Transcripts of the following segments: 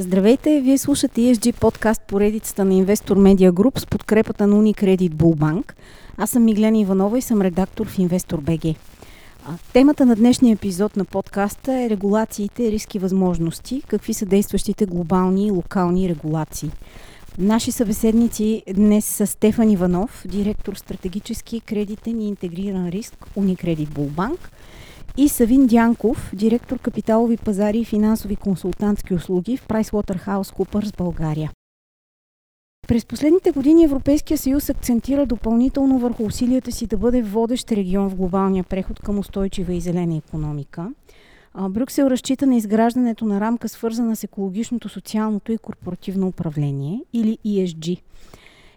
Здравейте, вие слушате ESG подкаст поредицата на Investor Media Group с подкрепата на Unicredit Bullbank. Аз съм Миглена Иванова и съм редактор в Investor BG. Темата на днешния епизод на подкаста е регулациите, риски възможности, какви са действащите глобални и локални регулации. Наши събеседници днес са Стефан Иванов, директор стратегически кредитен и интегриран риск Unicredit Bullbank – и Савин Дянков, директор капиталови пазари и финансови консултантски услуги в PricewaterhouseCoopers България. През последните години Европейския съюз акцентира допълнително върху усилията си да бъде водещ регион в глобалния преход към устойчива и зелена економика. Брюксел разчита на изграждането на рамка, свързана с екологичното, социалното и корпоративно управление, или ESG.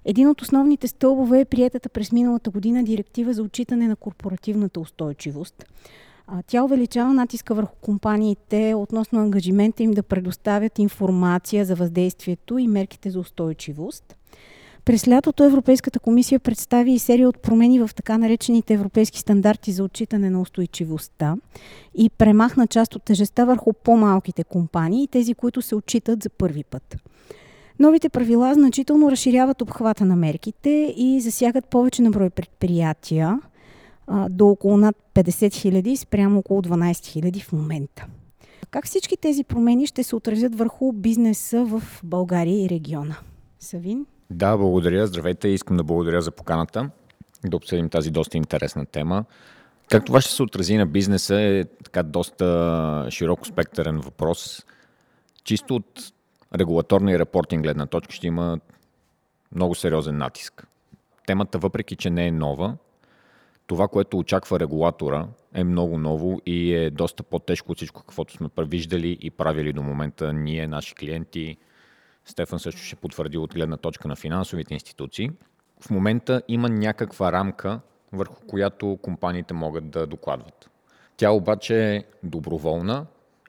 Един от основните стълбове е приетата през миналата година директива за отчитане на корпоративната устойчивост – тя увеличава натиска върху компаниите относно ангажимента им да предоставят информация за въздействието и мерките за устойчивост. През лятото Европейската комисия представи и серия от промени в така наречените европейски стандарти за отчитане на устойчивостта и премахна част от тежеста върху по-малките компании тези, които се отчитат за първи път. Новите правила значително разширяват обхвата на мерките и засягат повече на брой предприятия – а, до около над 50 хиляди спрямо около 12 хиляди в момента. Как всички тези промени ще се отразят върху бизнеса в България и региона? Савин? Да, благодаря. Здравейте. Искам да благодаря за поканата да обсъдим тази доста интересна тема. Как това ще се отрази на бизнеса е така доста широко спектърен въпрос. Чисто от регулаторна и репортинг гледна точка ще има много сериозен натиск. Темата, въпреки че не е нова, това, което очаква регулатора, е много ново и е доста по-тежко от всичко, каквото сме виждали и правили до момента ние, наши клиенти. Стефан също ще потвърди от гледна точка на финансовите институции. В момента има някаква рамка, върху която компаниите могат да докладват. Тя обаче е доброволна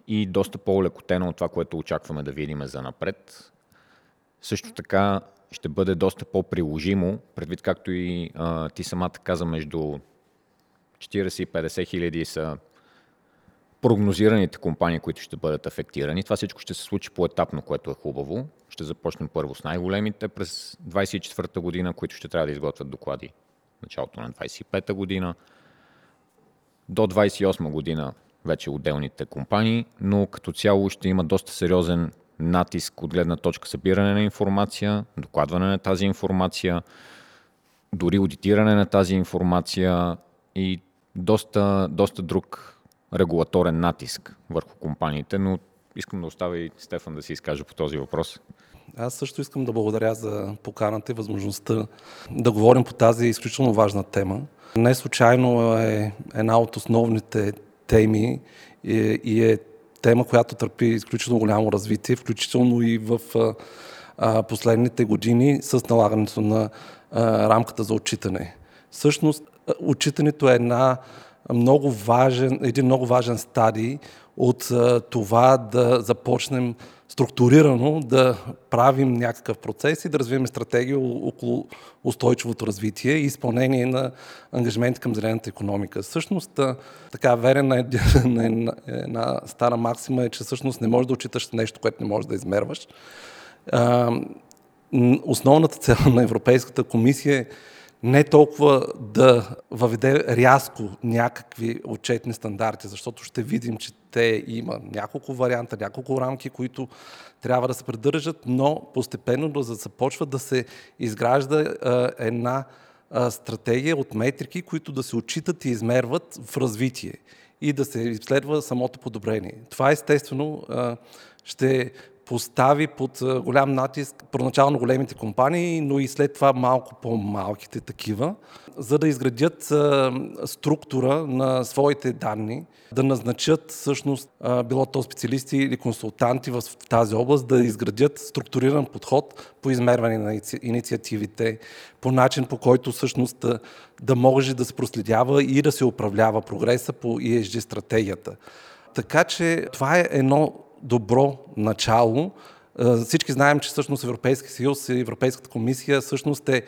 и доста по-лекотена от това, което очакваме да видим за напред. Също така ще бъде доста по-приложимо, предвид както и а, ти самата каза, между 40 и 50 хиляди са прогнозираните компании, които ще бъдат афектирани. Това всичко ще се случи по-етапно, което е хубаво. Ще започнем първо с най-големите през 24-та година, които ще трябва да изготвят доклади в началото на 25-та година. До 28 година вече отделните компании, но като цяло ще има доста сериозен натиск от гледна точка събиране на информация, докладване на тази информация, дори аудитиране на тази информация и доста, доста друг регулаторен натиск върху компаниите, но искам да оставя и Стефан да си изкаже по този въпрос. Аз също искам да благодаря за поканата и възможността да говорим по тази изключително важна тема. Не случайно е една от основните теми и е тема, която търпи изключително голямо развитие, включително и в последните години с налагането на рамката за отчитане. Всъщност, отчитането е една много важен, един много важен стадий от това да започнем структурирано да правим някакъв процес и да развием стратегия около устойчивото развитие и изпълнение на ангажименти към зелената економика. Всъщност, така верен на една, една стара максима е, че всъщност не можеш да отчиташ нещо, което не можеш да измерваш. Основната цел на Европейската комисия е не толкова да въведе рязко някакви отчетни стандарти, защото ще видим, че те има няколко варианта, няколко рамки, които трябва да се придържат, но постепенно да започва да се изгражда една стратегия от метрики, които да се отчитат и измерват в развитие и да се изследва самото подобрение. Това естествено ще постави под голям натиск първоначално големите компании, но и след това малко по-малките такива, за да изградят структура на своите данни, да назначат всъщност било то специалисти или консултанти в тази област, да изградят структуриран подход по измерване на инициативите, по начин по който всъщност да, да може да се проследява и да се управлява прогреса по ESG стратегията. Така че това е едно добро начало. Всички знаем, че всъщност Европейския съюз и Европейската комисия всъщност е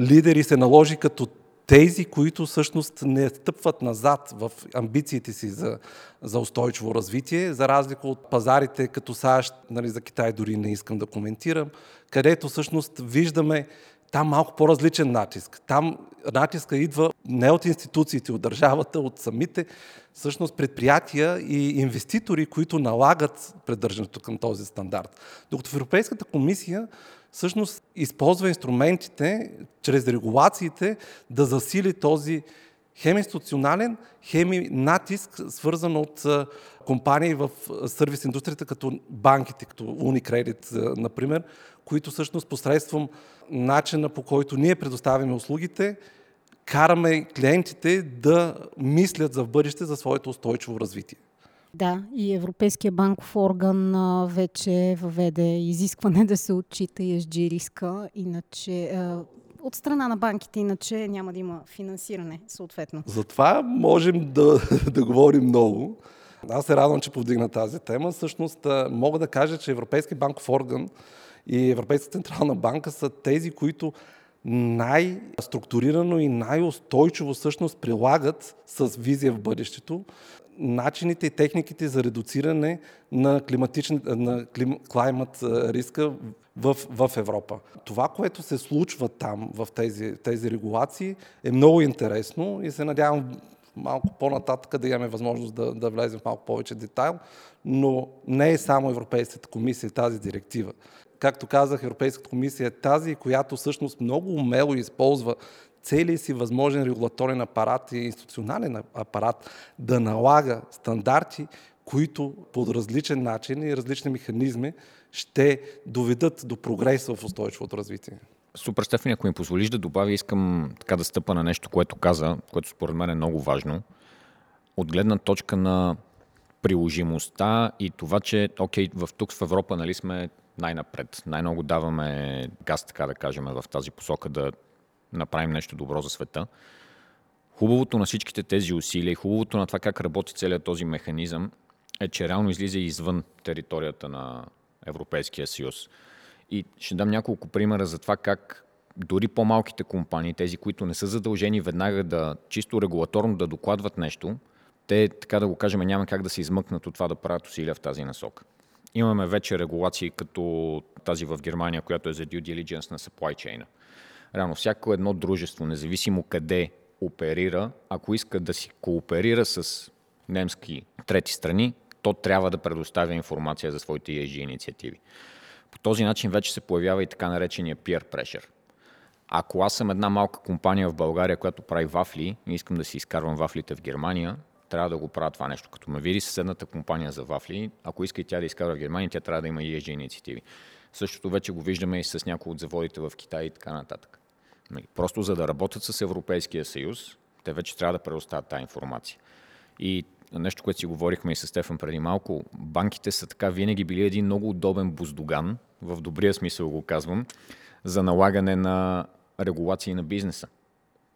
лидер и се наложи като тези, които всъщност не стъпват назад в амбициите си за, за устойчиво развитие, за разлика от пазарите като САЩ, нали, за Китай дори не искам да коментирам, където всъщност виждаме там малко по-различен натиск. Там натиска идва не от институциите, от държавата, от самите всъщност предприятия и инвеститори, които налагат придържането към този стандарт. Докато в Европейската комисия всъщност използва инструментите, чрез регулациите, да засили този хем институционален, хем натиск, свързан от компании в сервис индустрията, като банките, като Unicredit, например, които всъщност посредством начина по който ние предоставяме услугите, караме клиентите да мислят за в бъдеще за своето устойчиво развитие. Да, и Европейския банков орган вече въведе изискване да се отчита ESG риска, иначе от страна на банките, иначе няма да има финансиране, съответно. Затова можем да, да говорим много. Аз се радвам, че повдигна тази тема. Всъщност мога да кажа, че Европейския банков орган и Европейска централна банка са тези, които най-структурирано и най-устойчиво всъщност прилагат с визия в бъдещето начините и техниките за редуциране на, климатични, на клим, климат риска в, в Европа. Това, което се случва там в тези, тези регулации е много интересно и се надявам малко по-нататък да имаме възможност да, да влезем в малко повече детайл, но не е само Европейската комисия тази директива. Както казах, Европейската комисия е тази, която всъщност много умело използва целият си възможен регулаторен апарат и институционален апарат да налага стандарти, които по различен начин и различни механизми ще доведат до прогрес в устойчивото развитие. Супер, Стефани, ако ми позволиш да добавя, искам така да стъпа на нещо, което каза, което според мен е много важно. От гледна точка на приложимостта и това, че, окей, в тук в Европа нали, сме най-напред. Най-много даваме газ, така да кажем, в тази посока да направим нещо добро за света. Хубавото на всичките тези усилия и хубавото на това как работи целият този механизъм е, че реално излиза извън територията на Европейския съюз. И ще дам няколко примера за това как дори по-малките компании, тези, които не са задължени веднага да чисто регулаторно да докладват нещо, те, така да го кажем, няма как да се измъкнат от това да правят усилия в тази насока. Имаме вече регулации като тази в Германия, която е за due diligence на supply chain. Реално всяко едно дружество, независимо къде оперира, ако иска да си кооперира с немски трети страни, то трябва да предоставя информация за своите ESG инициативи. По този начин вече се появява и така наречения peer pressure. Ако аз съм една малка компания в България, която прави вафли и искам да си изкарвам вафлите в Германия, трябва да го правя това нещо. Като ме види съседната компания за вафли, ако иска и тя да изкарва в Германия, тя трябва да има ESG инициативи. Същото вече го виждаме и с някои от заводите в Китай и така нататък. Нали, просто за да работят с Европейския съюз, те вече трябва да предоставят тази информация. И нещо, което си говорихме и с Стефан преди малко, банките са така винаги били един много удобен буздоган, в добрия смисъл го казвам, за налагане на регулации на бизнеса.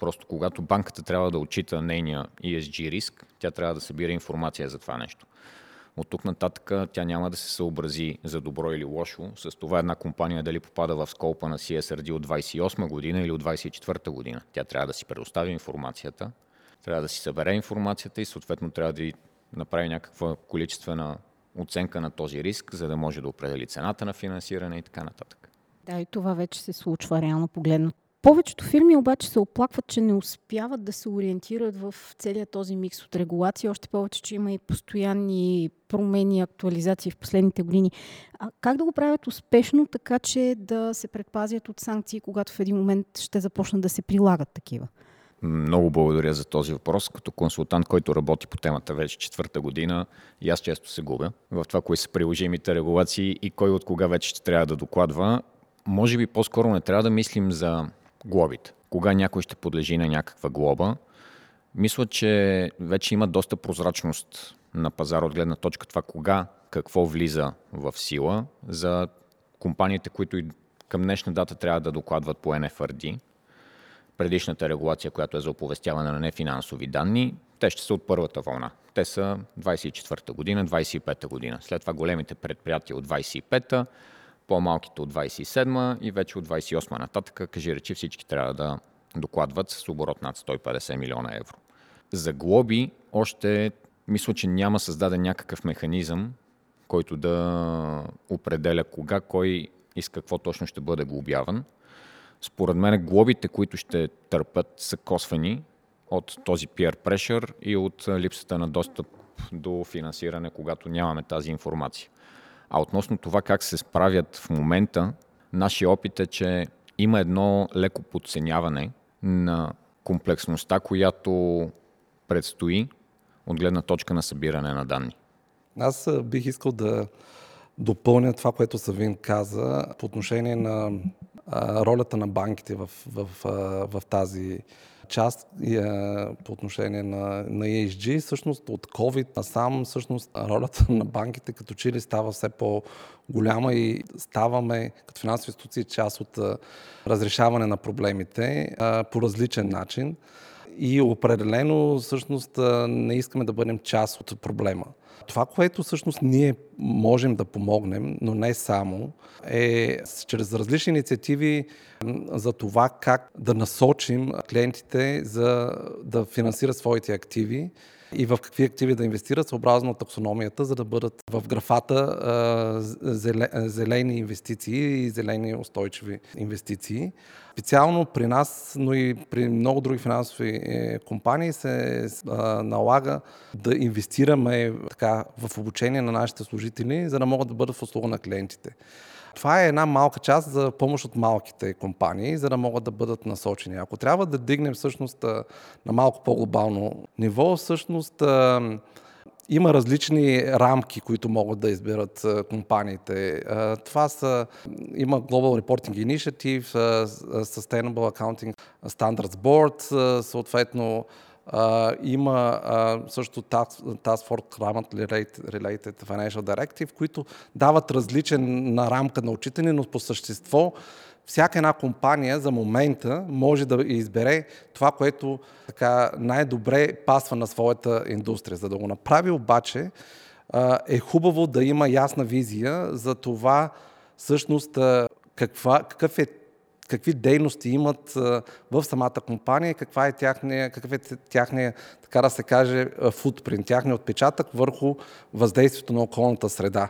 Просто когато банката трябва да отчита нейния ESG риск, тя трябва да събира информация за това нещо. От тук нататък тя няма да се съобрази за добро или лошо с това една компания дали попада в сколпа на CSRD от 28 година или от 24 година. Тя трябва да си предостави информацията, трябва да си събере информацията и съответно трябва да направи някаква количествена оценка на този риск, за да може да определи цената на финансиране и така нататък. Да, и това вече се случва реално погледнато. Повечето фирми обаче се оплакват, че не успяват да се ориентират в целия този микс от регулации, още повече, че има и постоянни промени актуализации в последните години. А как да го правят успешно, така че да се предпазят от санкции, когато в един момент ще започнат да се прилагат такива? Много благодаря за този въпрос. Като консултант, който работи по темата вече четвърта година, и аз често се губя в това, кои са приложимите регулации и кой от кога вече ще трябва да докладва. Може би по-скоро не трябва да мислим за глобите. Кога някой ще подлежи на някаква глоба. Мисля, че вече има доста прозрачност на пазара от гледна точка това кога какво влиза в сила за компаниите, които и към днешна дата трябва да докладват по NFRD. Предишната регулация, която е за оповестяване на нефинансови данни, те ще са от първата вълна. Те са 24-та година, 25-та година. След това големите предприятия от 25-та, по-малките от 27 и вече от 28 нататък, кажи речи, всички трябва да докладват с оборот над 150 милиона евро. За глоби още мисля, че няма създаден някакъв механизъм, който да определя кога, кой и с какво точно ще бъде глобяван. Според мен глобите, които ще търпят, са косвени от този peer pressure и от липсата на достъп до финансиране, когато нямаме тази информация. А относно това как се справят в момента, нашия опит е, че има едно леко подценяване на комплексността, която предстои от гледна точка на събиране на данни. Аз бих искал да допълня това, което Савин каза по отношение на ролята на банките в, в, в тази част а, по отношение на, на ESG. Всъщност от COVID насам всъщност ролята на банките като че ли става все по-голяма и ставаме като финансови институции част от а, разрешаване на проблемите а, по различен начин. И определено всъщност не искаме да бъдем част от проблема. Това, което всъщност ние можем да помогнем, но не само, е чрез различни инициативи за това как да насочим клиентите за да финансират своите активи и в какви активи да инвестират съобразно таксономията, за да бъдат в графата зелени инвестиции и зелени устойчиви инвестиции. Специално при нас, но и при много други финансови е, компании се налага да инвестираме така, в обучение на нашите служители, за да могат да бъдат в услуга на клиентите. Това е една малка част за помощ от малките компании, за да могат да бъдат насочени. Ако трябва да дигнем всъщност на малко по-глобално ниво, всъщност има различни рамки, които могат да изберат компаниите. Това са, има Global Reporting Initiative, Sustainable Accounting Standards Board, съответно Има uh, също Task, Task Force Climate Related Financial Directive, които дават различен на рамка на отчитане, но по същество всяка една компания за момента може да избере това, което така най-добре пасва на своята индустрия. За да го направи обаче, е хубаво да има ясна визия за това всъщност каква, какъв е какви дейности имат в самата компания, каква е тяхния, какъв е тяхния, така да се каже, футпринт, тяхния отпечатък върху въздействието на околната среда.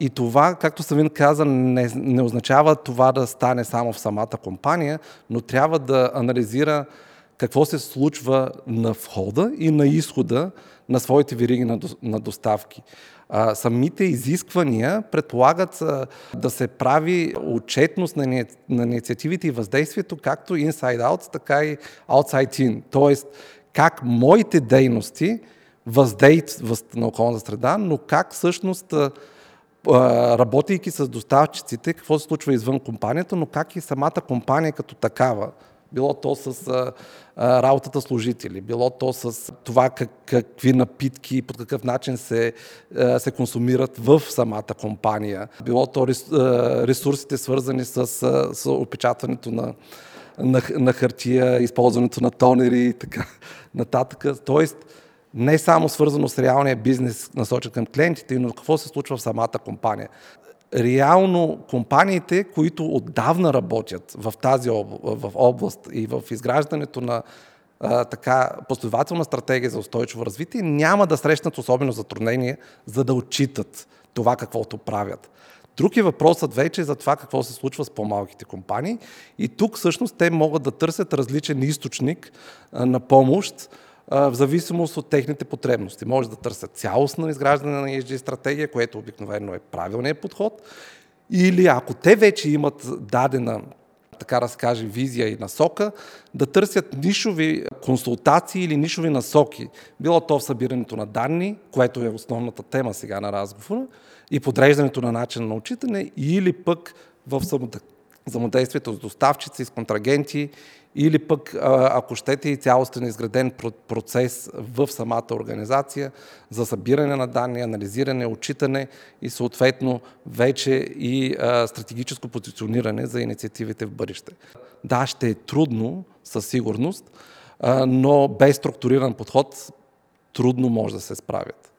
И това, както Савин каза, не, не означава това да стане само в самата компания, но трябва да анализира какво се случва на входа и на изхода на своите вириги на доставки. А, самите изисквания предполагат а, да се прави отчетност на, на инициативите и въздействието както inside out, така и outside in. Тоест, как моите дейности въздействат на околната среда, но как всъщност работейки с доставчиците, какво се случва извън компанията, но как и самата компания като такава било то с а, а, работата служители, било то с това как, какви напитки по какъв начин се, а, се консумират в самата компания, било то рес, а, ресурсите свързани с, а, с опечатването на, на, на хартия, използването на тонери и така нататък. Тоест, не само свързано с реалния бизнес насочен към клиентите, но какво се случва в самата компания реално компаниите, които отдавна работят в тази в област и в изграждането на а, така последователна стратегия за устойчиво развитие, няма да срещнат особено затруднение, за да отчитат това каквото правят. Друг е въпросът вече за това какво се случва с по-малките компании и тук всъщност те могат да търсят различен източник а, на помощ, в зависимост от техните потребности. Може да търсят цялостно изграждане на ESG стратегия, което обикновено е правилният подход, или ако те вече имат дадена така да се визия и насока, да търсят нишови консултации или нишови насоки. Било то в събирането на данни, което е основната тема сега на разговора, и подреждането на начин на учитане, или пък в взаимодействието с доставчици, с контрагенти или пък, ако щете, и цялостен изграден процес в самата организация за събиране на данни, анализиране, отчитане и съответно вече и стратегическо позициониране за инициативите в бъдеще. Да, ще е трудно, със сигурност, но без структуриран подход трудно може да се справят.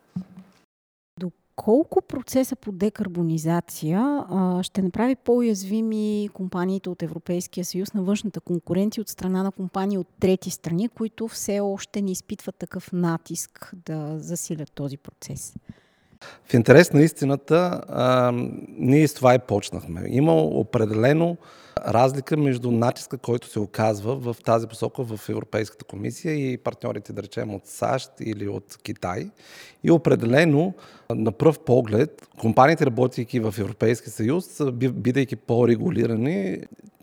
Колко процеса по декарбонизация а, ще направи по-уязвими компаниите от Европейския съюз на външната конкуренция от страна на компании от трети страни, които все още не изпитват такъв натиск да засилят този процес? В интерес на истината, а, ние с това и почнахме. Има определено разлика между натиска, който се оказва в тази посока в Европейската комисия и партньорите, да речем, от САЩ или от Китай. И определено, на пръв поглед, компаниите, работейки в Европейския съюз, бидейки по-регулирани,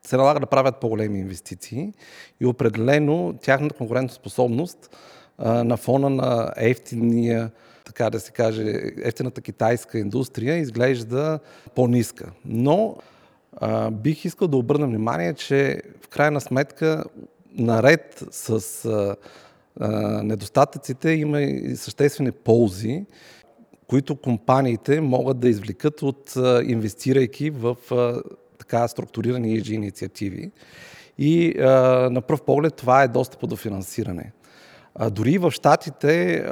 се налага да правят по-големи инвестиции и определено тяхната конкурентоспособност на фона на ефтиния така да се каже, ефтината китайска индустрия изглежда по-ниска. Но а, бих искал да обърна внимание, че в крайна сметка, наред с а, а, недостатъците, има и съществени ползи, които компаниите могат да извлекат от а, инвестирайки в а, така структурирани EG инициативи. И а, на пръв поглед това е достъп до финансиране. А, дори в Штатите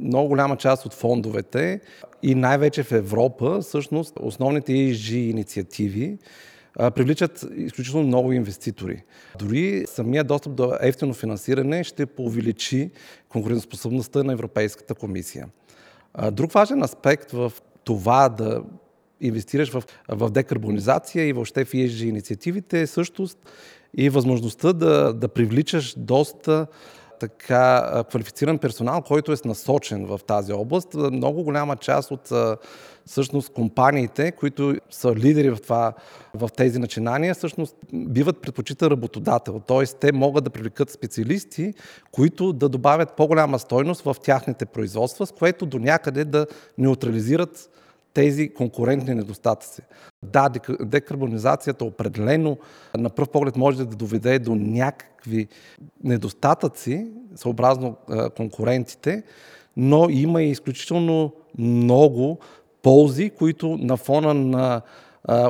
много голяма част от фондовете и най-вече в Европа, всъщност основните ESG инициативи привличат изключително много инвеститори. Дори самия достъп до ефтино финансиране ще повеличи конкурентоспособността на Европейската комисия. Друг важен аспект в това да инвестираш в, в декарбонизация и въобще в ESG инициативите е също и възможността да, да привличаш доста така квалифициран персонал, който е насочен в тази област. Много голяма част от всъщност компаниите, които са лидери в, това, в тези начинания, всъщност биват предпочита работодател. Т.е. те могат да привлекат специалисти, които да добавят по-голяма стойност в тяхните производства, с което до някъде да неутрализират тези конкурентни недостатъци. Да, декарбонизацията определено на пръв поглед може да доведе до някакви недостатъци, съобразно конкурентите, но има и изключително много ползи, които на фона на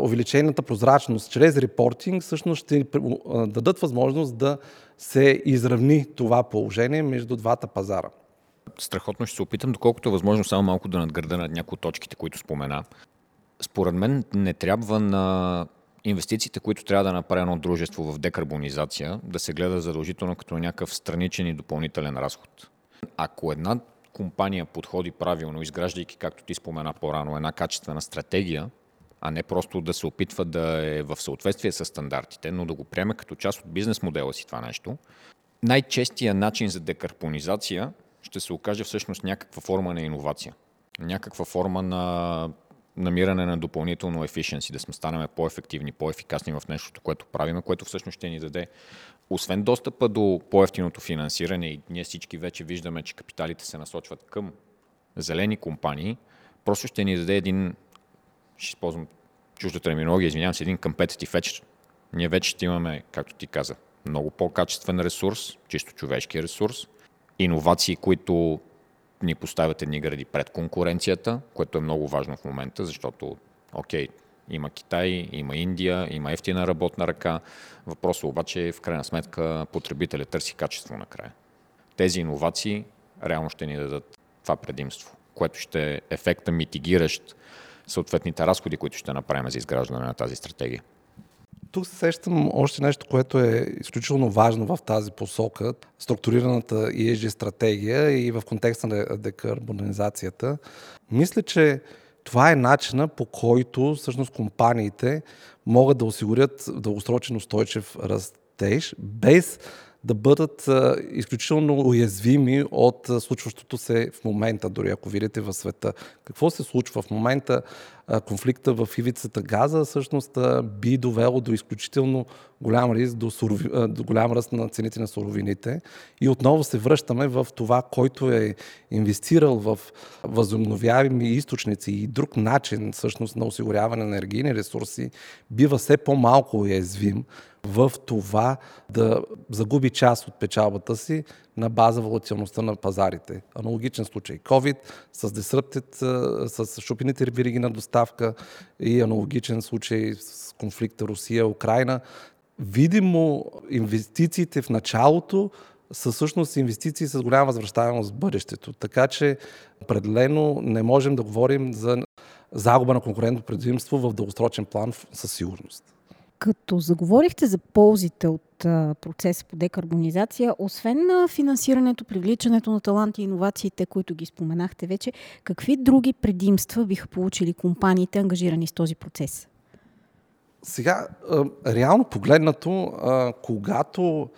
увеличената прозрачност чрез репортинг всъщност ще дадат възможност да се изравни това положение между двата пазара страхотно ще се опитам, доколкото е възможно само малко да надграда над някои точките, които спомена. Според мен не трябва на инвестициите, които трябва да направи едно дружество в декарбонизация, да се гледа задължително като някакъв страничен и допълнителен разход. Ако една компания подходи правилно, изграждайки, както ти спомена по-рано, една качествена стратегия, а не просто да се опитва да е в съответствие с стандартите, но да го приеме като част от бизнес модела си това нещо, най-честият начин за декарбонизация ще се окаже всъщност някаква форма на иновация. Някаква форма на намиране на допълнително efficiency, да сме станем по-ефективни, по-ефикасни в нещото, което правим, което всъщност ще ни даде, освен достъпа до по-ефтиното финансиране и ние всички вече виждаме, че капиталите се насочват към зелени компании, просто ще ни даде един, ще използвам чужда терминология, извинявам се, един competitive edge. Ние вече ще имаме, както ти каза, много по-качествен ресурс, чисто човешки ресурс, иновации, които ни поставят едни гради пред конкуренцията, което е много важно в момента, защото, окей, има Китай, има Индия, има ефтина работна ръка. Въпросът обаче е в крайна сметка потребителя търси качество накрая. Тези иновации реално ще ни дадат това предимство, което ще е ефекта митигиращ съответните разходи, които ще направим за изграждане на тази стратегия. Тук се сещам още нещо, което е изключително важно в тази посока. Структурираната ESG стратегия и в контекста на декарбонизацията. Мисля, че това е начина по който всъщност компаниите могат да осигурят дългосрочен устойчив растеж, без да бъдат изключително уязвими от случващото се в момента, дори ако видите в света. Какво се случва в момента? Конфликта в ивицата Газа всъщност би довело до изключително голям риск, до, сурови, до голям ръст на цените на суровините. И отново се връщаме в това, който е инвестирал в възобновяеми източници и друг начин всъщност на осигуряване на енергийни ресурси, бива все по-малко уязвим в това да загуби част от печалбата си на база волатилността на пазарите. Аналогичен случай COVID с Disrupted, с шупините вириги на доставка и аналогичен случай с конфликта Русия-Украина. Видимо, инвестициите в началото са всъщност инвестиции с голяма възвръщаемост в бъдещето. Така че определено не можем да говорим за загуба на конкурентно предимство в дългосрочен план със сигурност. Като заговорихте за ползите от процеса по декарбонизация, освен на финансирането, привличането на таланти и иновациите, които ги споменахте вече, какви други предимства биха получили компаниите, ангажирани с този процес? Сега, реално погледнато, когато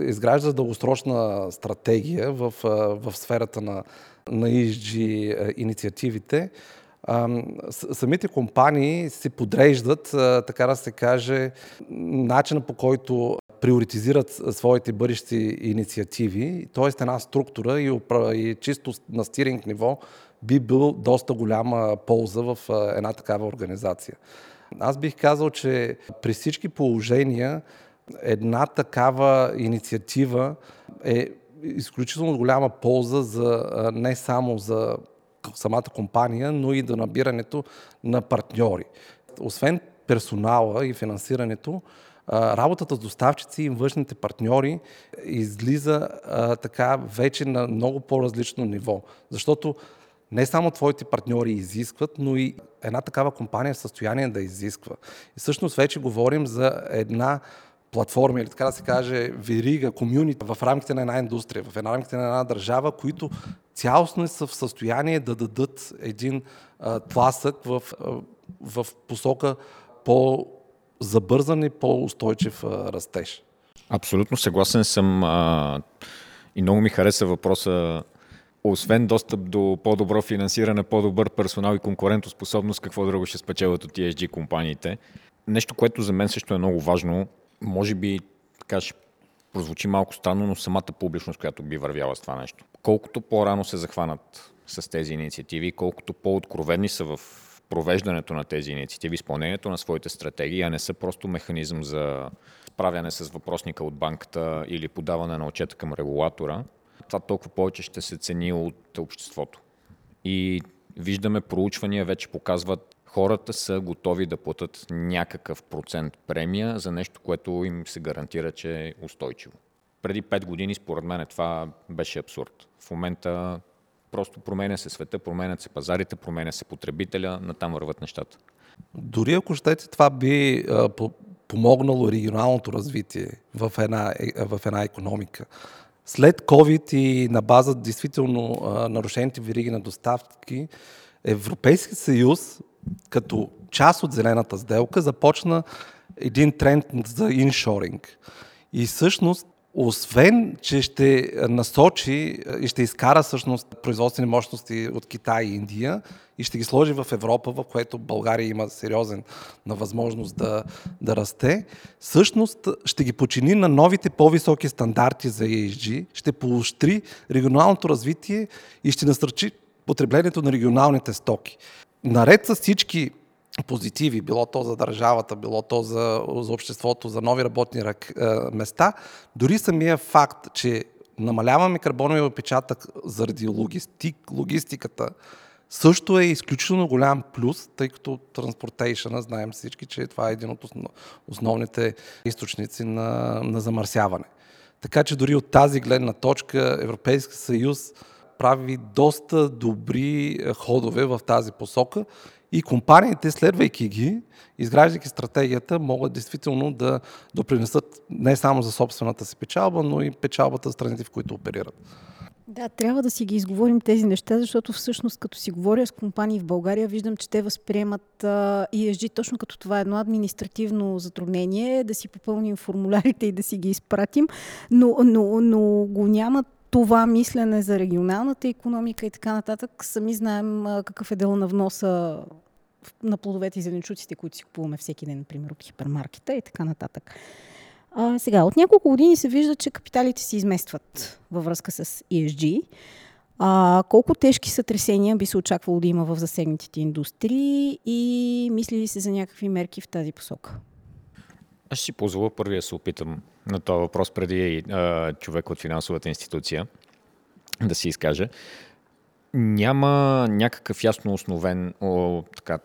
изгражда дългосрочна стратегия в, в сферата на, на ESG инициативите, самите компании се подреждат, така да се каже, начина по който приоритизират своите бъдещи инициативи, т.е. една структура и, и чисто на стиринг ниво би бил доста голяма полза в една такава организация. Аз бих казал, че при всички положения една такава инициатива е изключително голяма полза за, не само за самата компания, но и до набирането на партньори. Освен персонала и финансирането, работата с доставчици и външните партньори излиза така вече на много по-различно ниво. Защото не само твоите партньори изискват, но и една такава компания е в състояние да изисква. И всъщност вече говорим за една платформи, или така да се каже, верига, комюнити в рамките на една индустрия, в една рамките на една държава, които цялостно са в състояние да дадат един а, тласък в, а, в посока по-забързан и по-устойчив а, растеж. Абсолютно съгласен съм а, и много ми хареса въпроса освен достъп до по-добро финансиране, по-добър персонал и конкурентоспособност, какво друго ще спечелят от ESG компаниите. Нещо, което за мен също е много важно, може би така ще прозвучи малко странно, но самата публичност, която би вървяла с това нещо. Колкото по-рано се захванат с тези инициативи, колкото по-откровени са в провеждането на тези инициативи, изпълнението на своите стратегии, а не са просто механизъм за справяне с въпросника от банката или подаване на отчета към регулатора, това толкова повече ще се цени от обществото. И виждаме проучвания вече показват хората са готови да платят някакъв процент премия за нещо, което им се гарантира, че е устойчиво. Преди 5 години, според мен, това беше абсурд. В момента просто променя се света, променят се пазарите, променя се потребителя, натам върват нещата. Дори ако щете, това би а, помогнало регионалното развитие в една, е, в една економика. След COVID и на база действително нарушените вериги на доставки, Европейския съюз като част от зелената сделка започна един тренд за иншоринг. И всъщност, освен, че ще насочи и ще изкара всъщност производствени мощности от Китай и Индия и ще ги сложи в Европа, в което България има сериозен на възможност да, да расте, всъщност ще ги почини на новите по-високи стандарти за ESG, ще поощри регионалното развитие и ще насърчи потреблението на регионалните стоки наред с всички позитиви, било то за държавата, било то за, за обществото, за нови работни рък, е, места, дори самия факт, че намаляваме карбоновия отпечатък заради логистик, логистиката, също е изключително голям плюс, тъй като транспортейшъна, знаем всички, че това е един от основните източници на, на замърсяване. Така че дори от тази гледна точка Европейски съюз прави доста добри е, ходове в тази посока и компаниите, следвайки ги, изграждайки стратегията, могат действително да допринесат не само за собствената си печалба, но и печалбата за страните, в които оперират. Да, трябва да си ги изговорим тези неща, защото всъщност като си говоря с компании в България, виждам, че те възприемат а, ESG точно като това едно административно затруднение, да си попълним формулярите и да си ги изпратим, но, но, но го нямат това мислене за регионалната економика и така нататък. Сами знаем какъв е дел на вноса на плодовете и зеленчуците, които си купуваме всеки ден, например, от хипермаркета и така нататък. А, сега, от няколко години се вижда, че капиталите се изместват във връзка с ESG. А, колко тежки сътресения би се очаквало да има в засегнатите индустрии и мисли ли се за някакви мерки в тази посока? Аз ще си позволя първия се опитам на този въпрос преди а, човек от финансовата институция да си изкаже. Няма някакъв ясно основен, о, така,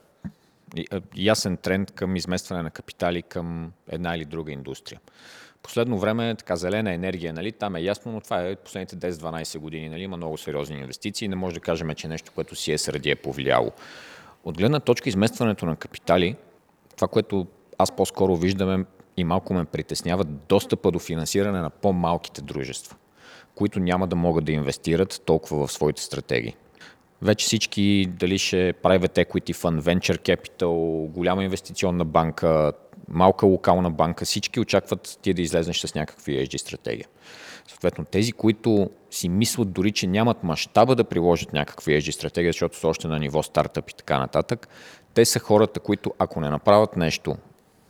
ясен тренд към изместване на капитали към една или друга индустрия. Последно време така зелена енергия, нали, там е ясно, но това е последните 10-12 години, нали, има много сериозни инвестиции, не може да кажем, че нещо, което си е среди е повлияло. От гледна точка изместването на капитали, това, което аз по-скоро виждаме и малко ме притеснява, достъпа до финансиране на по-малките дружества, които няма да могат да инвестират толкова в своите стратегии. Вече всички, дали ще private equity fund, venture capital, голяма инвестиционна банка, малка локална банка, всички очакват ти да излезнеш с някакви ESG стратегия. Съответно, тези, които си мислят дори, че нямат мащаба да приложат някакви ESG стратегия, защото са още на ниво стартъп и така нататък, те са хората, които ако не направят нещо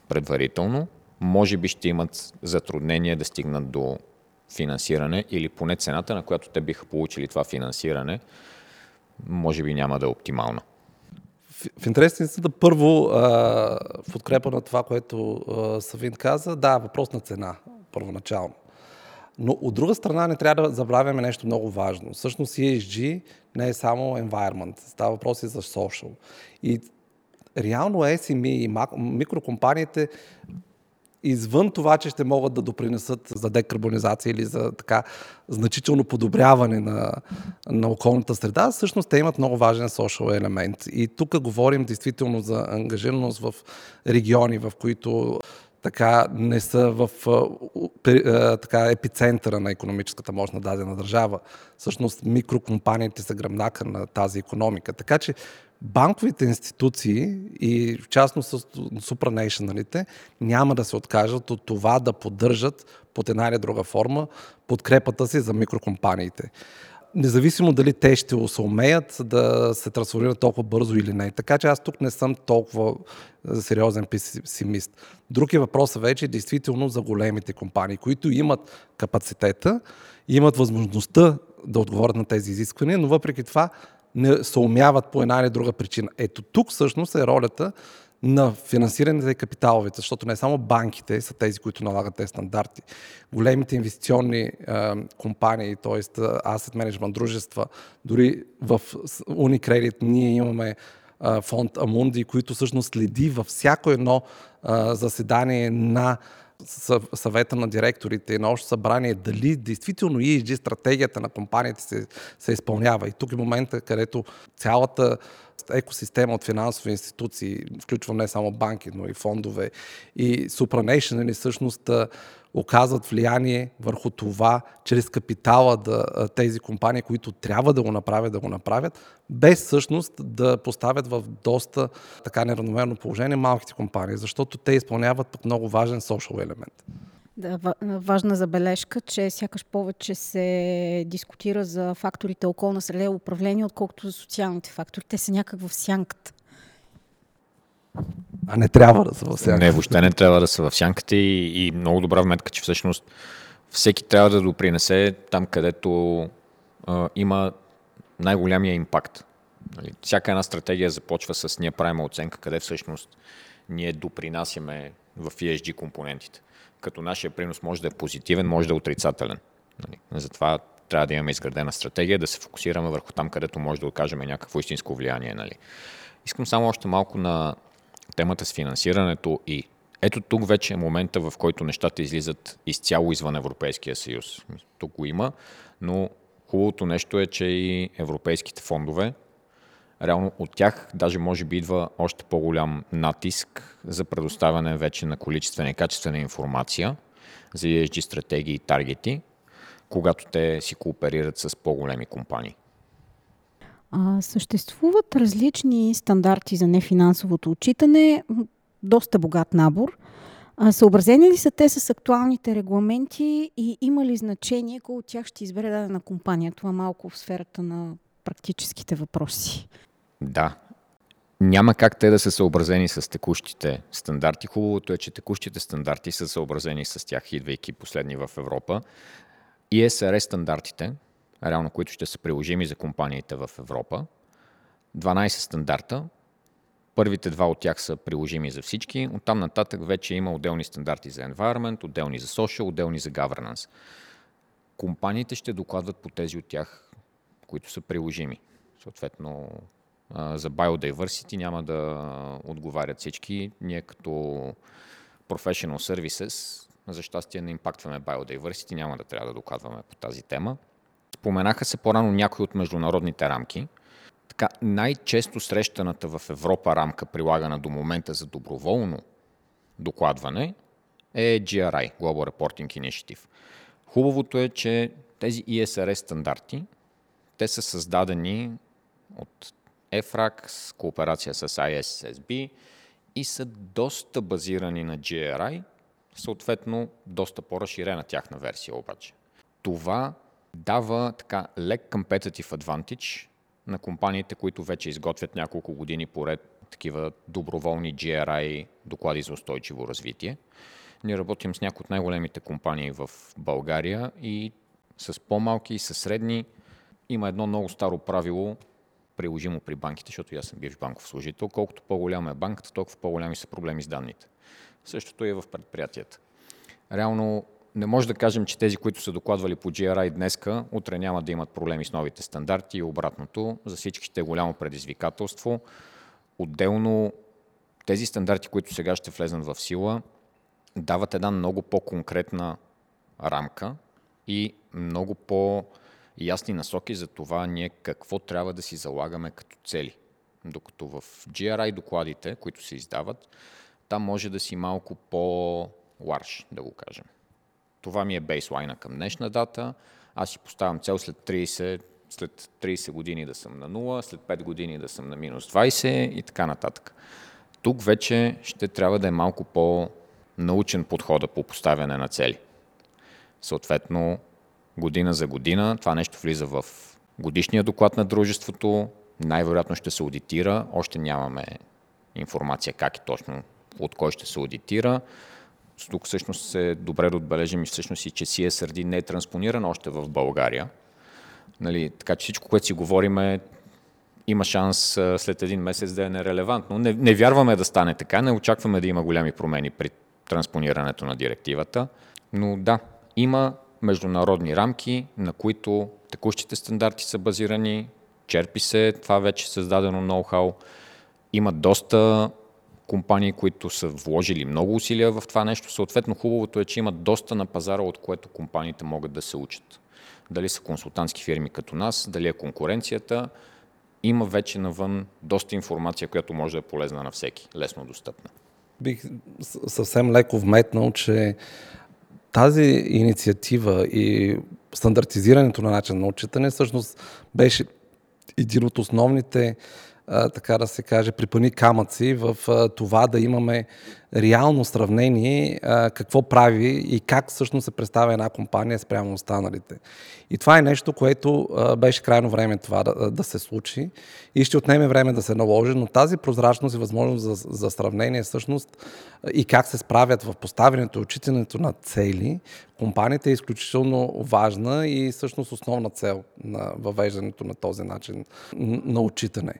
предварително, може би ще имат затруднение да стигнат до финансиране или поне цената, на която те биха получили това финансиране, може би няма да е оптимална. В, в интерес да първо, а, в подкрепа на това, което а, Савин каза, да, въпрос на цена, първоначално. Но от друга страна не трябва да забравяме нещо много важно. Всъщност ESG не е само environment, става въпрос и за social. И реално SME и микрокомпаниите извън това, че ще могат да допринесат за декарбонизация или за така значително подобряване на, на околната среда, всъщност те имат много важен social елемент. И тук говорим действително за ангажираност в региони, в които така не са в така, епицентъра на економическата мощ на дадена държава. Всъщност микрокомпаниите са гръбнака на тази економика. Така че банковите институции и в частност супранационалите няма да се откажат от това да поддържат под една или друга форма подкрепата си за микрокомпаниите. Независимо дали те ще се умеят да се трансформират толкова бързо или не. Така че аз тук не съм толкова сериозен песимист. Друг е въпросът вече действително за големите компании, които имат капацитета, имат възможността да отговорят на тези изисквания, но въпреки това не се умяват по една или друга причина. Ето тук всъщност е ролята на финансирането и капиталовите, защото не само банките са тези, които налагат тези стандарти. Големите инвестиционни е, компании, т.е. asset management дружества, дори в Unicredit ние имаме е, фонд Амунди, които всъщност следи във всяко едно е, заседание на съвета на директорите и на общо събрание дали действително ESG стратегията на компанията се, се изпълнява. И тук е момента, където цялата екосистема от финансови институции, включвам не само банки, но и фондове и supranational, всъщност оказват влияние върху това, чрез капитала да, тези компании, които трябва да го направят, да го направят, без всъщност да поставят в доста така неравномерно положение малките компании, защото те изпълняват пък много важен social елемент. Да, важна забележка, че сякаш повече се дискутира за факторите околна среда и управление, отколкото за социалните фактори. Те са някак в сянката. А не трябва да са в сянката. Не, въобще не трябва да са в сянката и, и много добра вметка, че всъщност всеки трябва да допринесе там, където а, има най-голямия импакт. Нали, всяка една стратегия започва с ние правим оценка, къде всъщност ние допринасяме в ESG компонентите. Като нашия принос може да е позитивен, може да е отрицателен. Нали, затова трябва да имаме изградена стратегия, да се фокусираме върху там, където може да окажем някакво истинско влияние. Нали. Искам само още малко на темата с финансирането и ето тук вече е момента, в който нещата излизат изцяло извън Европейския съюз. Тук го има, но хубавото нещо е, че и европейските фондове, реално от тях даже може би идва още по-голям натиск за предоставяне вече на количествена и качествена информация за ESG стратегии и таргети, когато те си кооперират с по-големи компании. А, съществуват различни стандарти за нефинансовото отчитане, доста богат набор. А, съобразени ли са те с актуалните регламенти и има ли значение кой от тях ще избере дадена компания? Това малко в сферата на практическите въпроси. Да. Няма как те да са съобразени с текущите стандарти. Хубавото е, че текущите стандарти са съобразени с тях, идвайки последни в Европа. И СРС стандартите, реално които ще са приложими за компаниите в Европа. 12 стандарта. Първите два от тях са приложими за всички. Оттам нататък вече има отделни стандарти за environment, отделни за social, отделни за governance. Компаниите ще докладват по тези от тях, които са приложими. Съответно, за biodiversity няма да отговарят всички. Ние като professional services За щастие не импактваме biodiversity, няма да трябва да докладваме по тази тема. Споменаха се по-рано някои от международните рамки. Така, най-често срещаната в Европа рамка, прилагана до момента за доброволно докладване, е GRI, Global Reporting Initiative. Хубавото е, че тези ESRS стандарти, те са създадени от EFRAC с кооперация с ISSB и са доста базирани на GRI, съответно доста по-разширена тяхна версия обаче. Това дава така лек competitive advantage на компаниите, които вече изготвят няколко години поред такива доброволни GRI доклади за устойчиво развитие. Ние работим с някои от най-големите компании в България и с по-малки и с средни. Има едно много старо правило, приложимо при банките, защото аз съм бивш банков служител. Колкото по-голяма е банката, толкова по-голями са проблеми с данните. Същото е в предприятията. Реално не може да кажем, че тези, които са докладвали по GRI днеска, утре няма да имат проблеми с новите стандарти и обратното. За всички ще е голямо предизвикателство. Отделно тези стандарти, които сега ще влезнат в сила, дават една много по-конкретна рамка и много по-ясни насоки за това ние какво трябва да си залагаме като цели. Докато в GRI докладите, които се издават, там може да си малко по-ларш, да го кажем. Това ми е бейслайна към днешна дата. Аз си поставям цел след 30, след 30 години да съм на 0, след 5 години да съм на минус 20 и така нататък. Тук вече ще трябва да е малко по-научен подхода по поставяне на цели. Съответно, година за година това нещо влиза в годишния доклад на дружеството, най-вероятно ще се аудитира, още нямаме информация как и точно от кой ще се аудитира. Тук всъщност е добре да отбележим и всъщност и, че CSRD не е транспониран още в България. Нали, така че всичко, което си говориме, има шанс след един месец да е нерелевантно. Не, не вярваме да стане така, не очакваме да има голями промени при транспонирането на директивата, но да, има международни рамки, на които текущите стандарти са базирани, черпи се това вече създадено ноу-хау, има доста компании, които са вложили много усилия в това нещо. Съответно, хубавото е, че имат доста на пазара, от което компаниите могат да се учат. Дали са консултантски фирми като нас, дали е конкуренцията. Има вече навън доста информация, която може да е полезна на всеки, лесно достъпна. Бих съвсем леко вметнал, че тази инициатива и стандартизирането на начин на отчитане всъщност беше един от основните така да се каже, припани камъци в това да имаме реално сравнение какво прави и как всъщност се представя една компания спрямо останалите. И това е нещо, което беше крайно време това да, да се случи и ще отнеме време да се наложи, но тази прозрачност и възможност за, за сравнение всъщност и как се справят в поставянето и отчитането на цели, компанията е изключително важна и всъщност основна цел на въвеждането на този начин на отчитане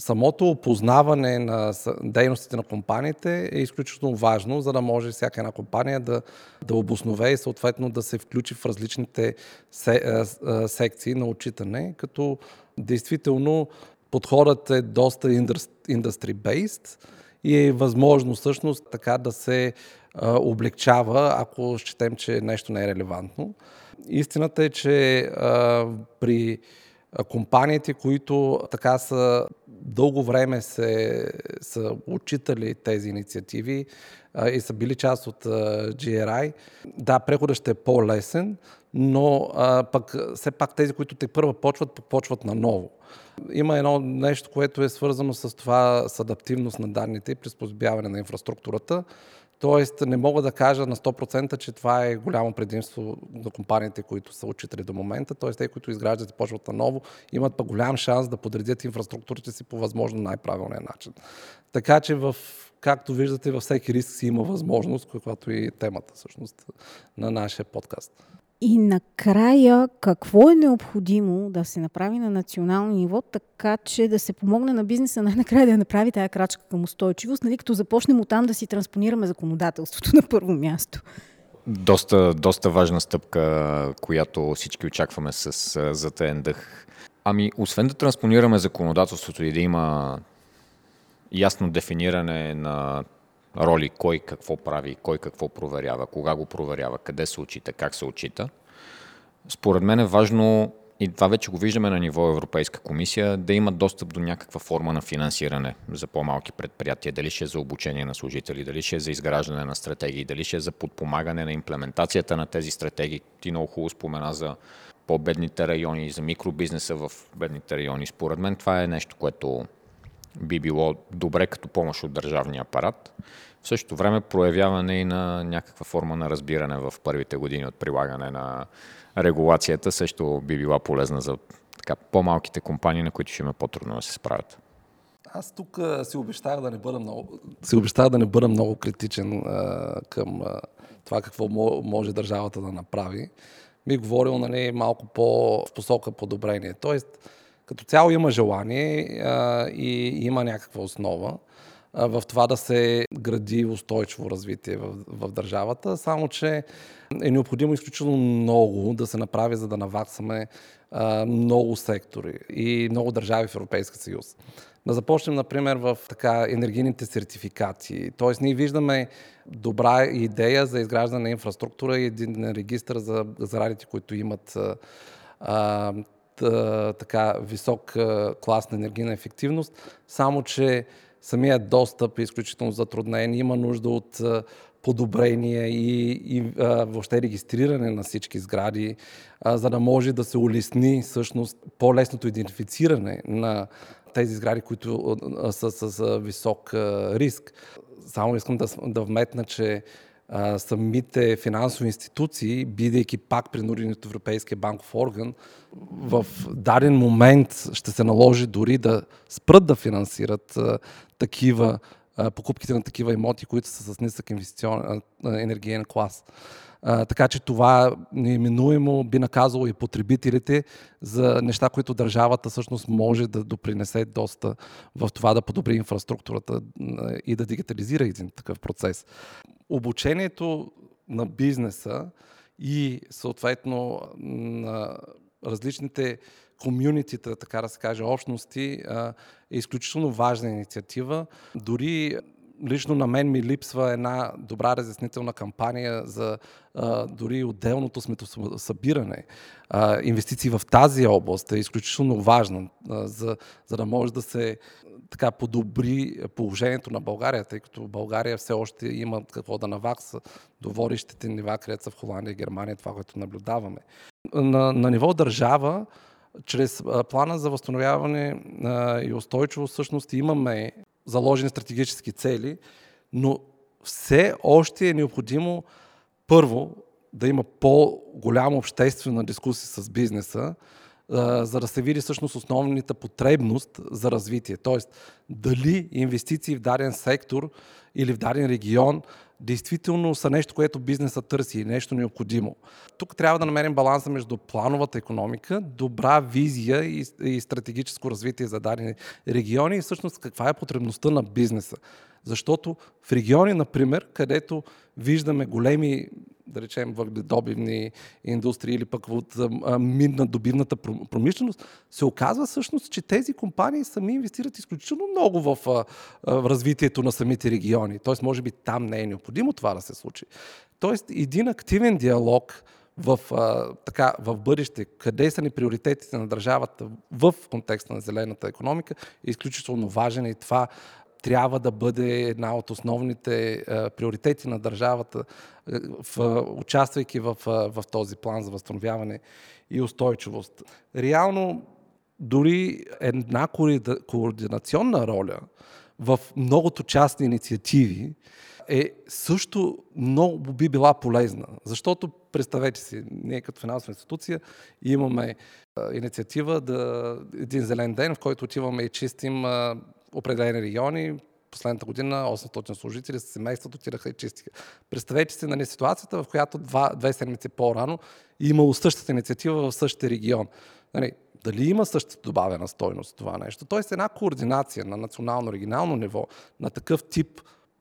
самото опознаване на дейностите на компаниите е изключително важно, за да може всяка една компания да, да обоснове и съответно да се включи в различните се, секции на отчитане, като действително подходът е доста industry-based и е възможно всъщност така да се а, облегчава, ако счетем, че нещо не е релевантно. Истината е, че а, при компаниите, които така са дълго време се, са отчитали тези инициативи а, и са били част от а, GRI. Да, преходът ще е по-лесен, но а, пък все пак тези, които те първа почват, почват наново. Има едно нещо, което е свързано с това с адаптивност на данните и приспособяване на инфраструктурата. Тоест не мога да кажа на 100%, че това е голямо предимство за компаниите, които са учители до момента. Тоест те, които изграждат и почват наново, имат па голям шанс да подредят инфраструктурите си по възможно най-правилния начин. Така че в както виждате, във всеки риск си има възможност, каквато и темата всъщност на нашия подкаст. И накрая, какво е необходимо да се направи на национално ниво, така че да се помогне на бизнеса най-накрая да направи тая крачка към устойчивост, нали, като започнем от там да си транспонираме законодателството на първо място? Доста, доста важна стъпка, която всички очакваме с затен дъх. Ами, освен да транспонираме законодателството и да има ясно дефиниране на роли, кой какво прави, кой какво проверява, кога го проверява, къде се очита, как се очита. Според мен е важно и това вече го виждаме на ниво Европейска комисия, да имат достъп до някаква форма на финансиране за по-малки предприятия, дали ще е за обучение на служители, дали ще е за изграждане на стратегии, дали ще е за подпомагане на имплементацията на тези стратегии. Ти много хубаво спомена за по-бедните райони за микробизнеса в бедните райони. Според мен това е нещо, което би било добре като помощ от държавния апарат. В същото време проявяване и на някаква форма на разбиране в първите години от прилагане на регулацията също би била полезна за така, по-малките компании, на които ще има по-трудно да се справят. Аз тук си обещах да не бъда много, си обещах да не бъда много критичен а, към а, това какво може държавата да направи. Ми говорил нали, малко по в посока подобрение. Тоест, като цяло има желание а, и има някаква основа а, в това да се гради устойчиво развитие в, в държавата, само че е необходимо изключително много да се направи, за да наваксаме а, много сектори и много държави в Европейска съюз. Да започнем, например, в така енергийните сертификати. Тоест, ние виждаме добра идея за изграждане на инфраструктура и един регистр за зарадите, които имат а, така висок клас на енергийна ефективност, само че самият достъп е изключително затруднен. Има нужда от подобрение и, и а, въобще регистриране на всички сгради, а, за да може да се улесни всъщност по-лесното идентифициране на тези сгради, които са с висок риск. Само искам да, да вметна, че самите финансови институции, бидейки пак принудени от Европейския банков орган, в даден момент ще се наложи дори да спрат да финансират такива покупките на такива имоти, които са с нисък инвестиционен енергиен клас. А, така че това неименуемо би наказало и потребителите за неща, които държавата всъщност може да допринесе доста в това да подобри инфраструктурата и да дигитализира един такъв процес. Обучението на бизнеса и съответно на различните комюнитита, така да се каже, общности, е изключително важна инициатива. Дори лично на мен ми липсва една добра разяснителна кампания за а, дори отделното сметосъбиране. А, инвестиции в тази област е изключително важно, а, за, за да може да се така подобри положението на България, тъй като България все още има какво да навакса до водещите нива, където са в Холандия и Германия, това, което наблюдаваме. На, на ниво държава, чрез плана за възстановяване и устойчивост всъщност имаме заложени стратегически цели, но все още е необходимо първо да има по-голяма обществена дискусия с бизнеса, за да се види всъщност основната потребност за развитие. Тоест, дали инвестиции в даден сектор или в даден регион действително са нещо, което бизнеса търси и нещо необходимо. Тук трябва да намерим баланса между плановата економика, добра визия и, и стратегическо развитие за дадени региони и всъщност каква е потребността на бизнеса. Защото в региони, например, където виждаме големи да речем, въгледобивни индустрии или пък от минна добивната промишленост, се оказва всъщност, че тези компании сами инвестират изключително много в, развитието на самите региони. Тоест, може би там не е необходимо това да се случи. Тоест, един активен диалог в, а, така, в бъдеще, къде са ни приоритетите на държавата в контекста на зелената економика, е изключително важен и това трябва да бъде една от основните а, приоритети на държавата, а, в, участвайки в, а, в този план за възстановяване и устойчивост. Реално, дори една координационна роля в многото частни инициативи е също много би била полезна. Защото, представете си, ние като финансова институция имаме а, инициатива да един зелен ден, в който отиваме и чистим а, определени региони. Последната година 800 служители с семейството отидаха и чистиха. Представете си нали, ситуацията, в която два, две седмици по-рано имало същата инициатива в същия регион. Нали, дали има същата добавена стойност това нещо? Тоест една координация на национално, регионално ниво на такъв тип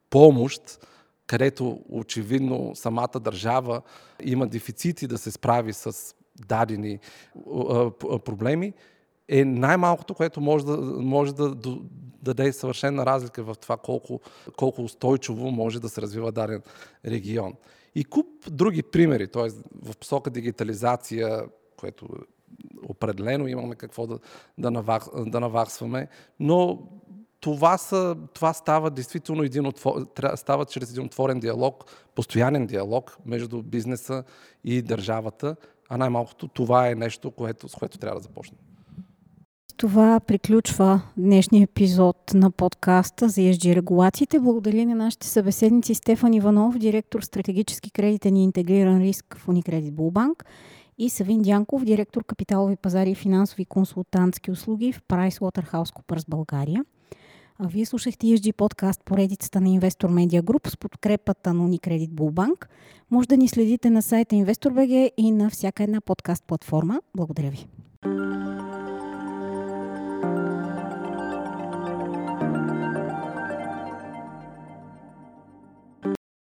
помощ, където очевидно самата държава има дефицити да се справи с дадени проблеми, е най-малкото, което може да, може да, да даде съвършена разлика в това колко, колко устойчиво може да се развива даден регион. И куп други примери, т.е. в посока дигитализация, което определено имаме какво да, да, навах, да наваксваме, но това, са, това става действително един отвор, става чрез един отворен диалог, постоянен диалог между бизнеса и държавата, а най-малкото това е нещо, което, с което трябва да започнем. Това приключва днешния епизод на подкаста за ESG регулациите. Благодаря на нашите събеседници Стефан Иванов, директор стратегически кредитен и интегриран риск в Unicredit Bullbank и Савин Дянков, директор капиталови пазари и финансови консултантски услуги в PricewaterhouseCoopers България. А вие слушахте ESG подкаст поредицата на Investor Media Group с подкрепата на Unicredit Bullbank. Може да ни следите на сайта InvestorBG и на всяка една подкаст платформа. Благодаря ви. thank you